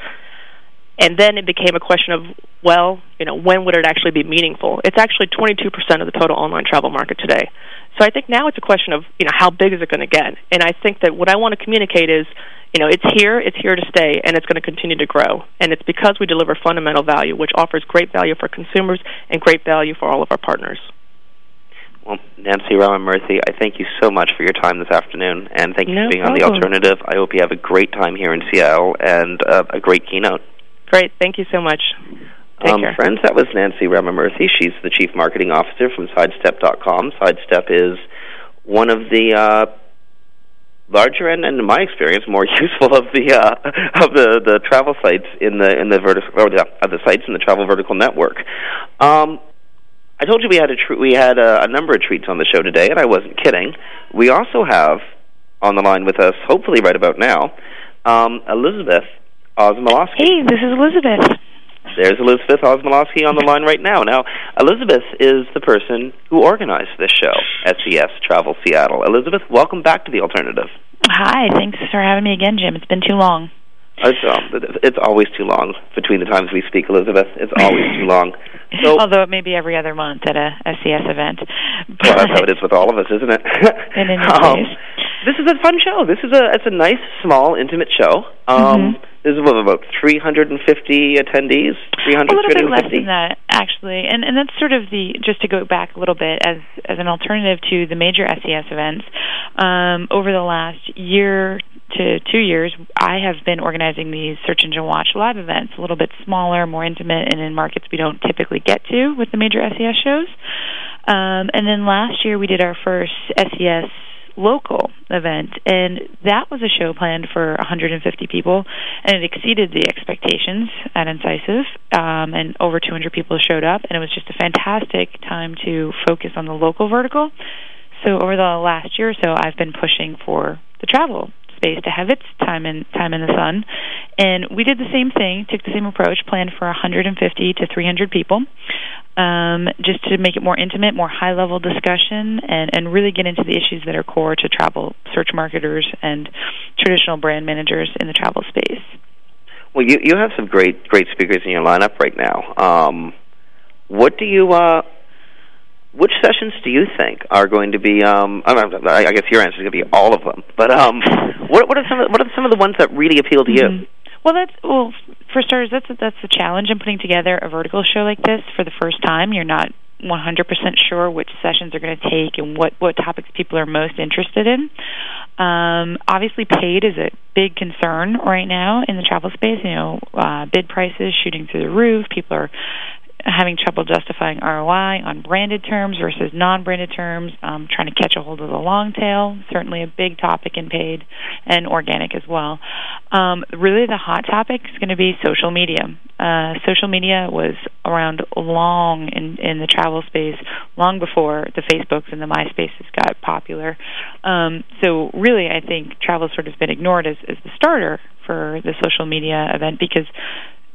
And then it became a question of well you know when would it actually be meaningful? It's actually 22% of the total online travel market today. So i think now it's a question of you know how big is it going to get? And i think that what i want to communicate is you know it's here it's here to stay and it's going to continue to grow. And it's because we deliver fundamental value which offers great value for consumers and great value for all of our partners well, Nancy Ramamurthy, I thank you so much for your time this afternoon, and thank you no for being problem. on the alternative. I hope you have a great time here in Seattle and uh, a great keynote. Great, thank you so much. Take um, care. Friends, that was Nancy Ramamurthy. She's the Chief Marketing Officer from Sidestep.com. Sidestep is one of the uh, larger and, and, in my experience, more useful of the uh, of the, the travel sites in the in the vertical or the, of the sites in the travel vertical network. Um, I told you we had a tr- we had a, a number of treats on the show today, and I wasn't kidding. We also have on the line with us, hopefully right about now, um, Elizabeth Osmeloski. Hey, this is Elizabeth. There's Elizabeth Osmeloski on the line right now. Now, Elizabeth is the person who organized this show, SES Travel Seattle. Elizabeth, welcome back to the Alternative. Hi, thanks for having me again, Jim. It's been too long. It's, um, it's always too long between the times we speak, Elizabeth. It's always too long. So, Although it may be every other month at a SES event. But well, that's how it is with all of us, isn't it? in any um, case. This is a fun show. This is a it's a nice, small, intimate show. Um, mm-hmm. This is what, about 350 attendees. 300, a little bit less 350? than that, actually, and and that's sort of the just to go back a little bit as as an alternative to the major SES events. Um, over the last year to two years, I have been organizing these Search Engine Watch live events, a little bit smaller, more intimate, and in markets we don't typically get to with the major SES shows. Um, and then last year we did our first SES local event, and that was a show planned for 150 people, and it exceeded the expectations at Incisive, um, and over 200 people showed up, and it was just a fantastic time to focus on the local vertical. So over the last year or so, I've been pushing for the travel space to have its time in time in the sun. And we did the same thing, took the same approach, planned for 150 to 300 people, um, just to make it more intimate, more high level discussion, and and really get into the issues that are core to travel search marketers and traditional brand managers in the travel space. Well, you you have some great great speakers in your lineup right now. Um, what do you uh, which sessions do you think are going to be? Um, I, I guess your answer is going to be all of them. But um, what, what are some of, what are some of the ones that really appeal to you? Mm-hmm. Well, that's well. For starters, that's that's the challenge in putting together a vertical show like this for the first time. You're not 100% sure which sessions are going to take and what what topics people are most interested in. Um, obviously, paid is a big concern right now in the travel space. You know, uh, bid prices shooting through the roof. People are having trouble justifying ROI on branded terms versus non-branded terms, um, trying to catch a hold of the long tail, certainly a big topic in paid and organic as well. Um, really, the hot topic is going to be social media. Uh, social media was around long in, in the travel space, long before the Facebooks and the MySpaces got popular. Um, so, really, I think travel sort of been ignored as, as the starter for the social media event because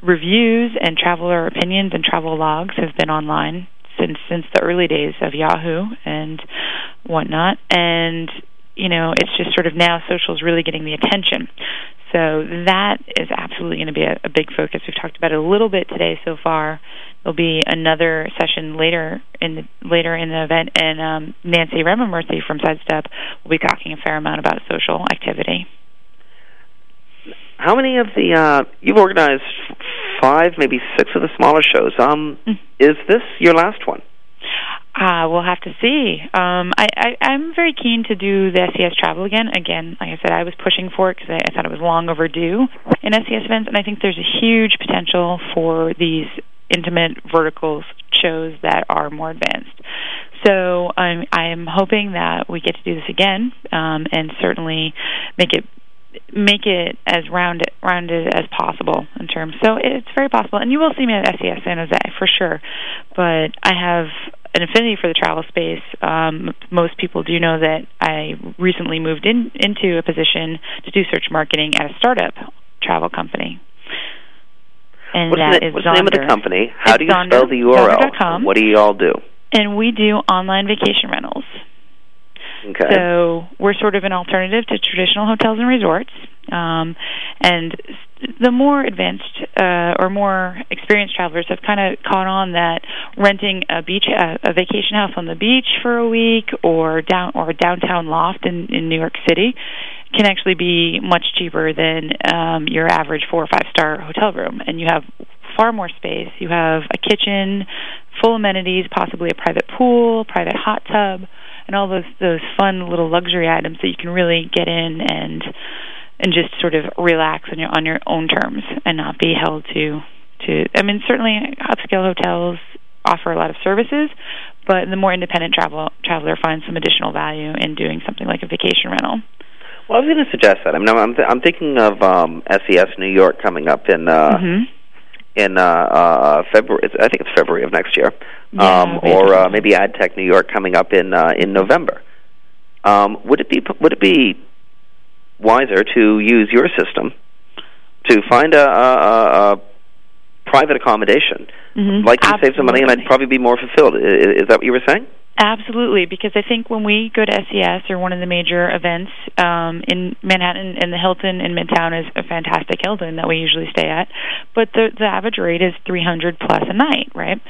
reviews and traveler opinions and travel logs have been online since since the early days of Yahoo and whatnot. And you know, it's just sort of now social is really getting the attention. So that is absolutely going to be a, a big focus. We've talked about it a little bit today so far. There'll be another session later in the later in the event, and um, Nancy Ramamurthy from Sidestep will be talking a fair amount about social activity. How many of the uh, you've organized five, maybe six of the smaller shows? Um, mm. is this your last one? Uh, we'll have to see. Um, I, I, I'm very keen to do the SES travel again. Again, like I said, I was pushing for it because I, I thought it was long overdue in SES events, and I think there's a huge potential for these intimate verticals shows that are more advanced. So I'm I'm hoping that we get to do this again, um, and certainly make it make it as rounded rounded as possible in terms. So it's very possible, and you will see me at SES San Jose for sure. But I have an affinity for the travel space. Um, most people do know that I recently moved in into a position to do search marketing at a startup travel company. and what's that the, is what's Zonder. the name of the company? How It's do you Zonder, spell the URL? Zonder.com. What do you all do? And we do online vacation rentals. Okay. So we're sort of an alternative to traditional hotels and resorts. Um, and the more advanced uh, or more experienced travelers have kind of caught on that renting a beach a, a vacation house on the beach for a week or down or a downtown loft in, in New York City can actually be much cheaper than um, your average four or five star hotel room, and you have far more space. You have a kitchen, full amenities, possibly a private pool, private hot tub, and all those those fun little luxury items that you can really get in and and just sort of relax on your on your own terms and not be held to to. I mean, certainly upscale hotels offer a lot of services, but the more independent travel traveler finds some additional value in doing something like a vacation rental. Well, I was going to suggest that. I mean, I'm th- I'm thinking of um, SES New York coming up in uh, Mhm. In uh, uh, February. I think it's February of next year, Yeah, um, or uh, maybe AdTech New York coming up in uh, in November. Um, would it be would it be wiser to use your system to find a, a, a, private accommodation? Mhm. Like you save some money, and I'd probably be more fulfilled. Is, is that what you were saying? Absolutely, because I think when we go to SES or one of the major events um, in Manhattan, and the Hilton in Midtown is a fantastic Hilton that we usually stay at, but the the average rate is three hundred plus a night, right?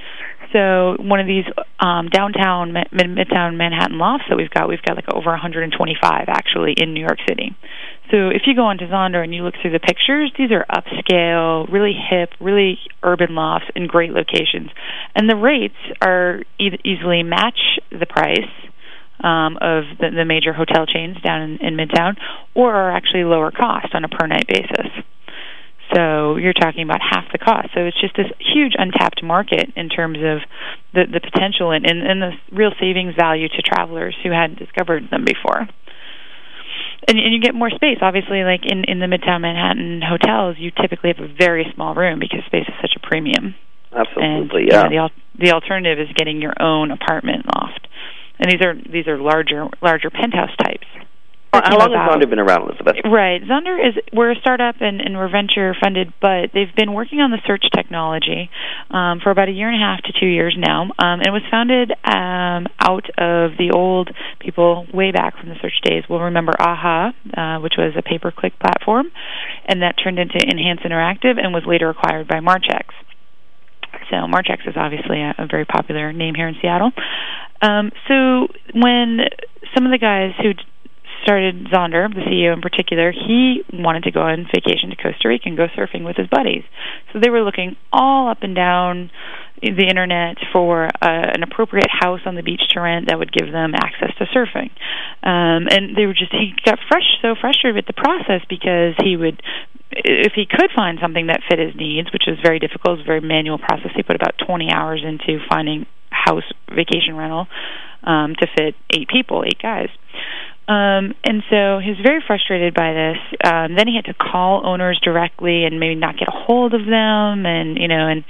So one of these um, downtown mid Midtown Manhattan lofts that we've got, we've got like over 125 actually in New York City. So if you go onto Zonder and you look through the pictures, these are upscale, really hip, really urban lofts in great locations, and the rates are e- easily match the price um, of the, the major hotel chains down in, in Midtown, or are actually lower cost on a per night basis. So you're talking about half the cost. So it's just this huge untapped market in terms of the the potential and, and, and the real savings value to travelers who hadn't discovered them before and, and you get more space. Obviously, like in in the Midtown Manhattan hotels, you typically have a very small room because space is such a premium. Absolutely, and, yeah. Know, the al- the alternative is getting your own apartment loft, and these are these are larger larger penthouse types. How long has Zonder been around, Elizabeth? Right. Zonder is we're a startup and, and we're venture funded, but they've been working on the search technology um, for about a year and a half to two years now. Um, and it was founded um, out of the old people way back from the search days. We'll remember AHA, uh, which was a pay per click platform, and that turned into Enhance Interactive and was later acquired by Marchex. So Marchex is obviously a, a very popular name here in Seattle. Um, so when some of the guys who started Zonder, the CEO in particular, he wanted to go on vacation to Costa Rica and go surfing with his buddies. So they were looking all up and down the internet for uh, an appropriate house on the beach to rent that would give them access to surfing. Um, and they were just he got fresh so frustrated with the process because he would if he could find something that fit his needs, which is very difficult, it's a very manual process. He put about 20 hours into finding house vacation rental um, to fit eight people, eight guys. Um, and so he was very frustrated by this. Um, then he had to call owners directly and maybe not get a hold of them, and you know, and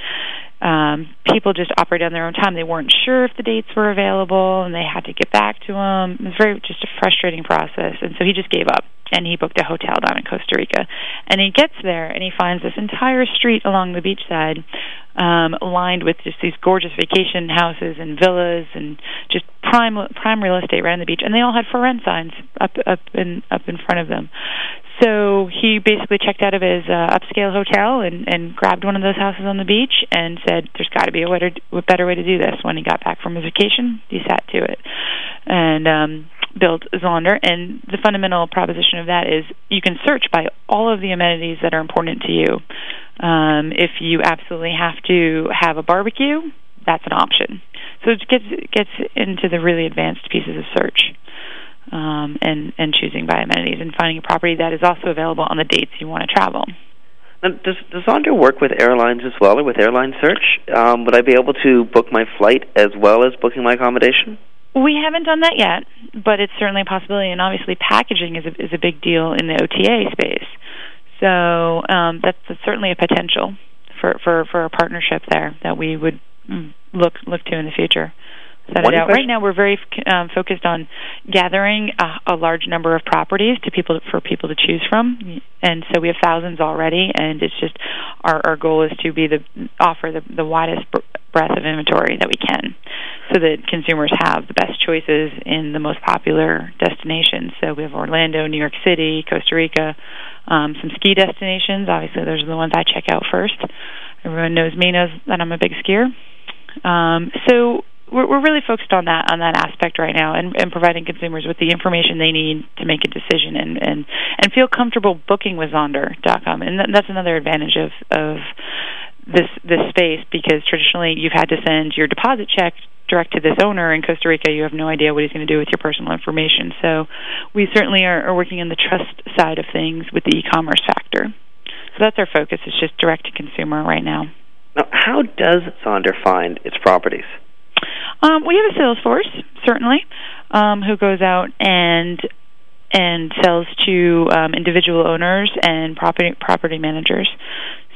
um, people just operated on their own time. They weren't sure if the dates were available, and they had to get back to him. It was very just a frustrating process, and so he just gave up and he booked a hotel down in Costa Rica. And he gets there and he finds this entire street along the beach side um, lined with just these gorgeous vacation houses and villas and just prime prime real estate right on the beach. And they all had for rent signs up up in up in front of them. So he basically checked out of his uh, upscale hotel and, and grabbed one of those houses on the beach and said, "There's got to be a, to, a better way to do this." When he got back from his vacation, he sat to it and um, built Zonder. And the fundamental proposition of that is you can search by all of the amenities that are important to you. Um, if you absolutely have to have a barbecue, that's an option. So it gets gets into the really advanced pieces of search um, and and choosing by amenities and finding a property that is also available on the dates you want to travel. Now, does does Zonder work with airlines as well, or with airline search? Um, would I be able to book my flight as well as booking my accommodation? We haven't done that yet, but it's certainly a possibility. And obviously, packaging is a, is a big deal in the OTA space. So um, that's, that's certainly a potential for, for, for a partnership there that we would mm, look look to in the future. Set it out. Right now, we're very um, focused on gathering a, a, large number of properties to people for people to choose from, and so we have thousands already. And it's just our, our goal is to be the offer the, the widest breadth of inventory that we can, so that consumers have the best choices in the most popular destinations. So we have Orlando, New York City, Costa Rica, um, some ski destinations. Obviously, those are the ones I check out first. Everyone knows me knows that I'm a big skier. Um, so we're, we're really focused on that on that aspect right now, and, and providing consumers with the information they need to make a decision and and and feel comfortable booking with Zonder.com. And th- that's another advantage of of this this space because traditionally you've had to send your deposit check direct to this owner in Costa Rica. You have no idea what he's going to do with your personal information. So we certainly are, are working on the trust side of things with the e-commerce factor. So that's our focus. It's just direct to consumer right now. Now, how does Zonder find its properties? Um, we have a sales force, certainly, um, who goes out and and sells to um, individual owners and property property managers.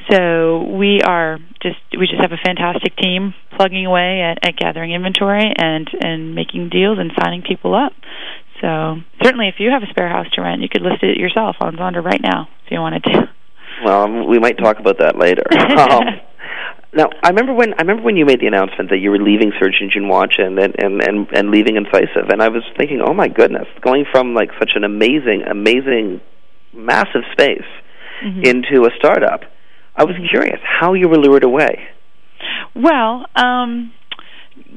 So we are just we just have a fantastic team plugging away at, at gathering inventory and and making deals and signing people up. So certainly, if you have a spare house to rent, you could list it yourself on Zonder right now if you wanted to. Well, we might talk about that later. um, now, I remember when I remember when you made the announcement that you were leaving Search Engine Watch and and and and leaving Incisive, and I was thinking, oh my goodness, going from like such an amazing, amazing, massive space mm-hmm. into a startup. I was curious how you were lured away. Well, um,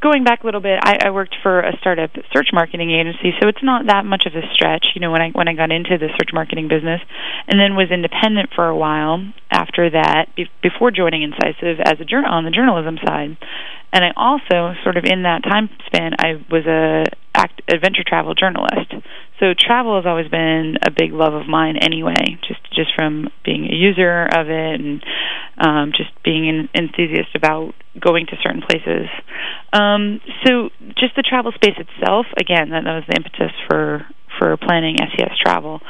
going back a little bit, I, I worked for a startup search marketing agency, so it's not that much of a stretch. You know, when I when I got into the search marketing business, and then was independent for a while after that, be, before joining Incisive as a journal on the journalism side, and I also sort of in that time span, I was a act, adventure travel journalist. So travel has always been a big love of mine anyway, just just from being a user of it and um, just being an enthusiast about going to certain places. Um, so just the travel space itself, again, that, that was the impetus for for planning SES travel.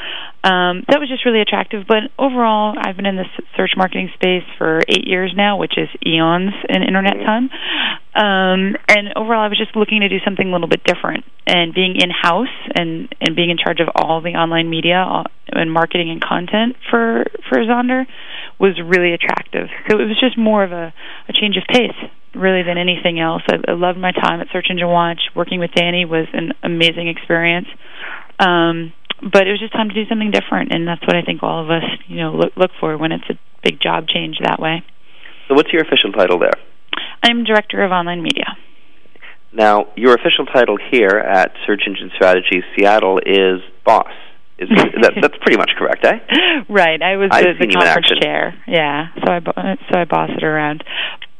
Um, that was just really attractive. But overall, I've been in the search marketing space for eight years now, which is eons in internet time. Um, and overall, I was just looking to do something a little bit different. And being in house and and being in charge of all the online media and marketing and content for for Zonder was really attractive. So it was just more of a, a change of pace really than anything else. I, I loved my time at Search Engine Watch. Working with Danny was an amazing experience. Um, but it was just time to do something different, and that's what I think all of us, you know, look, look for when it's a big job change that way. So, what's your official title there? I'm director of online media. Now, your official title here at Search Engine Strategies Seattle is boss. Is that, that's pretty much correct, eh? Right. I was the, the conference chair. Yeah. So I so I boss it around.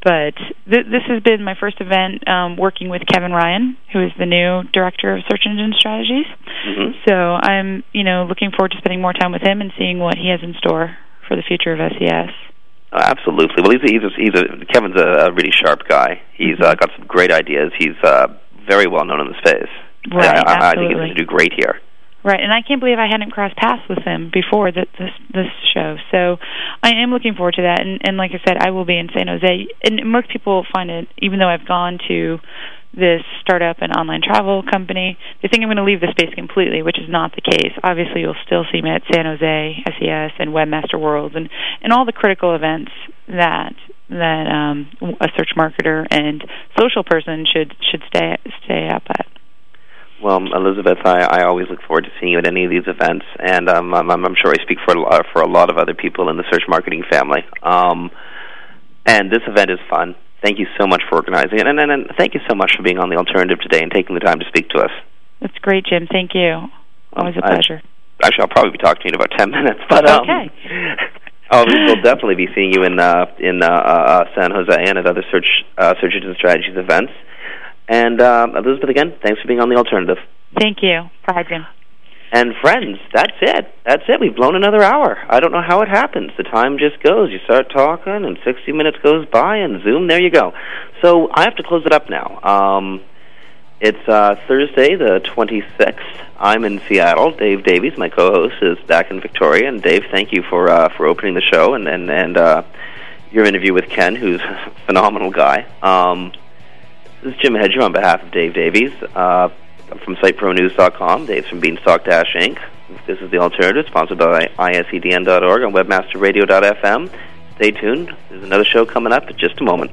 But th- this has been my first event um, working with Kevin Ryan, who is the new director of search engine strategies. Mm-hmm. So I'm, you know, looking forward to spending more time with him and seeing what he has in store for the future of SES. Uh, absolutely. Well, he's a, he's a, he's a Kevin's a, a really sharp guy. He's uh, got some great ideas. He's uh, very well known in the space. Right. I, I, I think he's going to do great here. Right, and I can't believe I hadn't crossed paths with him before the, this this show. So I am looking forward to that. And, and like I said, I will be in San Jose. And most people find it, even though I've gone to this startup and online travel company, they think I'm going to leave the space completely, which is not the case. Obviously, you'll still see me at San Jose, SES, and Webmaster Worlds, and and all the critical events that that um, a search marketer and social person should should stay stay up at. Well, Elizabeth, I, I always look forward to seeing you at any of these events, and um, I'm, I'm sure I speak for a lot, for a lot of other people in the search marketing family. Um, and this event is fun. Thank you so much for organizing it, and, and, and thank you so much for being on the alternative today and taking the time to speak to us. That's great, Jim. Thank you. Always a pleasure. I, actually, I'll probably be talking to you in about ten minutes, but um, okay. Oh, we'll definitely be seeing you in uh, in uh, uh, San Jose and at other search uh, search engine strategies events. And uh, Elizabeth, again, thanks for being on the alternative. Thank you. Bye, Jim. And friends, that's it. That's it. We've blown another hour. I don't know how it happens. The time just goes. You start talking, and 60 minutes goes by, and zoom, there you go. So I have to close it up now. Um, it's uh, Thursday, the 26th. I'm in Seattle. Dave Davies, my co-host, is back in Victoria. And Dave, thank you for uh, for opening the show and and and uh, your interview with Ken, who's a phenomenal guy. Um, This is Jim Hedger on behalf of Dave Davies. Uh, I'm from SiteProNews.com. Dave's from Beanstalk Dash Inc. This is the alternative, sponsored by ISEDN.org and WebmasterRadio.fm. Stay tuned. There's another show coming up in just a moment.